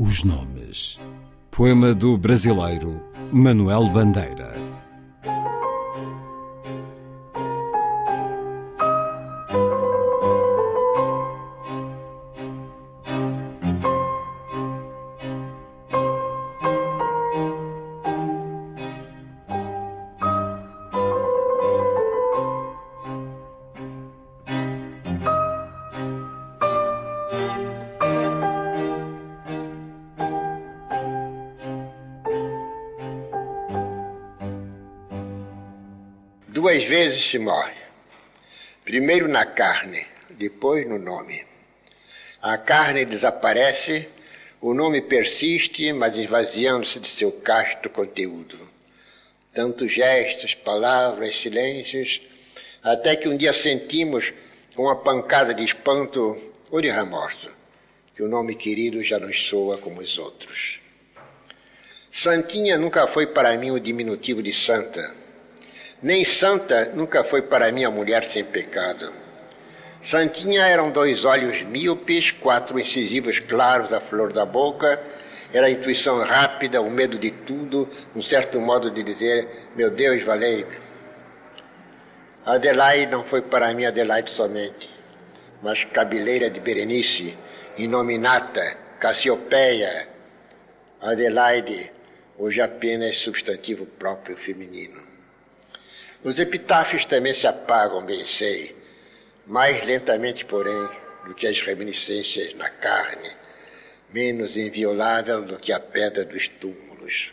Os Nomes. Poema do brasileiro Manuel Bandeira. Duas vezes se morre. Primeiro na carne, depois no nome. A carne desaparece, o nome persiste, mas esvaziando-se de seu casto conteúdo. Tantos gestos, palavras, silêncios, até que um dia sentimos, com uma pancada de espanto ou de remorso, que o nome querido já nos soa como os outros. Santinha nunca foi para mim o diminutivo de santa nem santa nunca foi para mim a mulher sem pecado. Santinha eram dois olhos míopes, quatro incisivos claros à flor da boca, era a intuição rápida, o medo de tudo, um certo modo de dizer: Meu Deus, valei-me. Adelaide não foi para mim Adelaide somente, mas cabeleira de Berenice, inominata, Cassiopeia. Adelaide, hoje apenas substantivo próprio feminino. Os epitáfios também se apagam, bem sei, mais lentamente, porém, do que as reminiscências na carne, menos inviolável do que a pedra dos túmulos.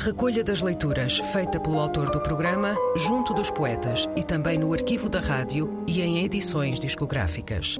Recolha das leituras feita pelo autor do programa, junto dos poetas e também no arquivo da rádio e em edições discográficas.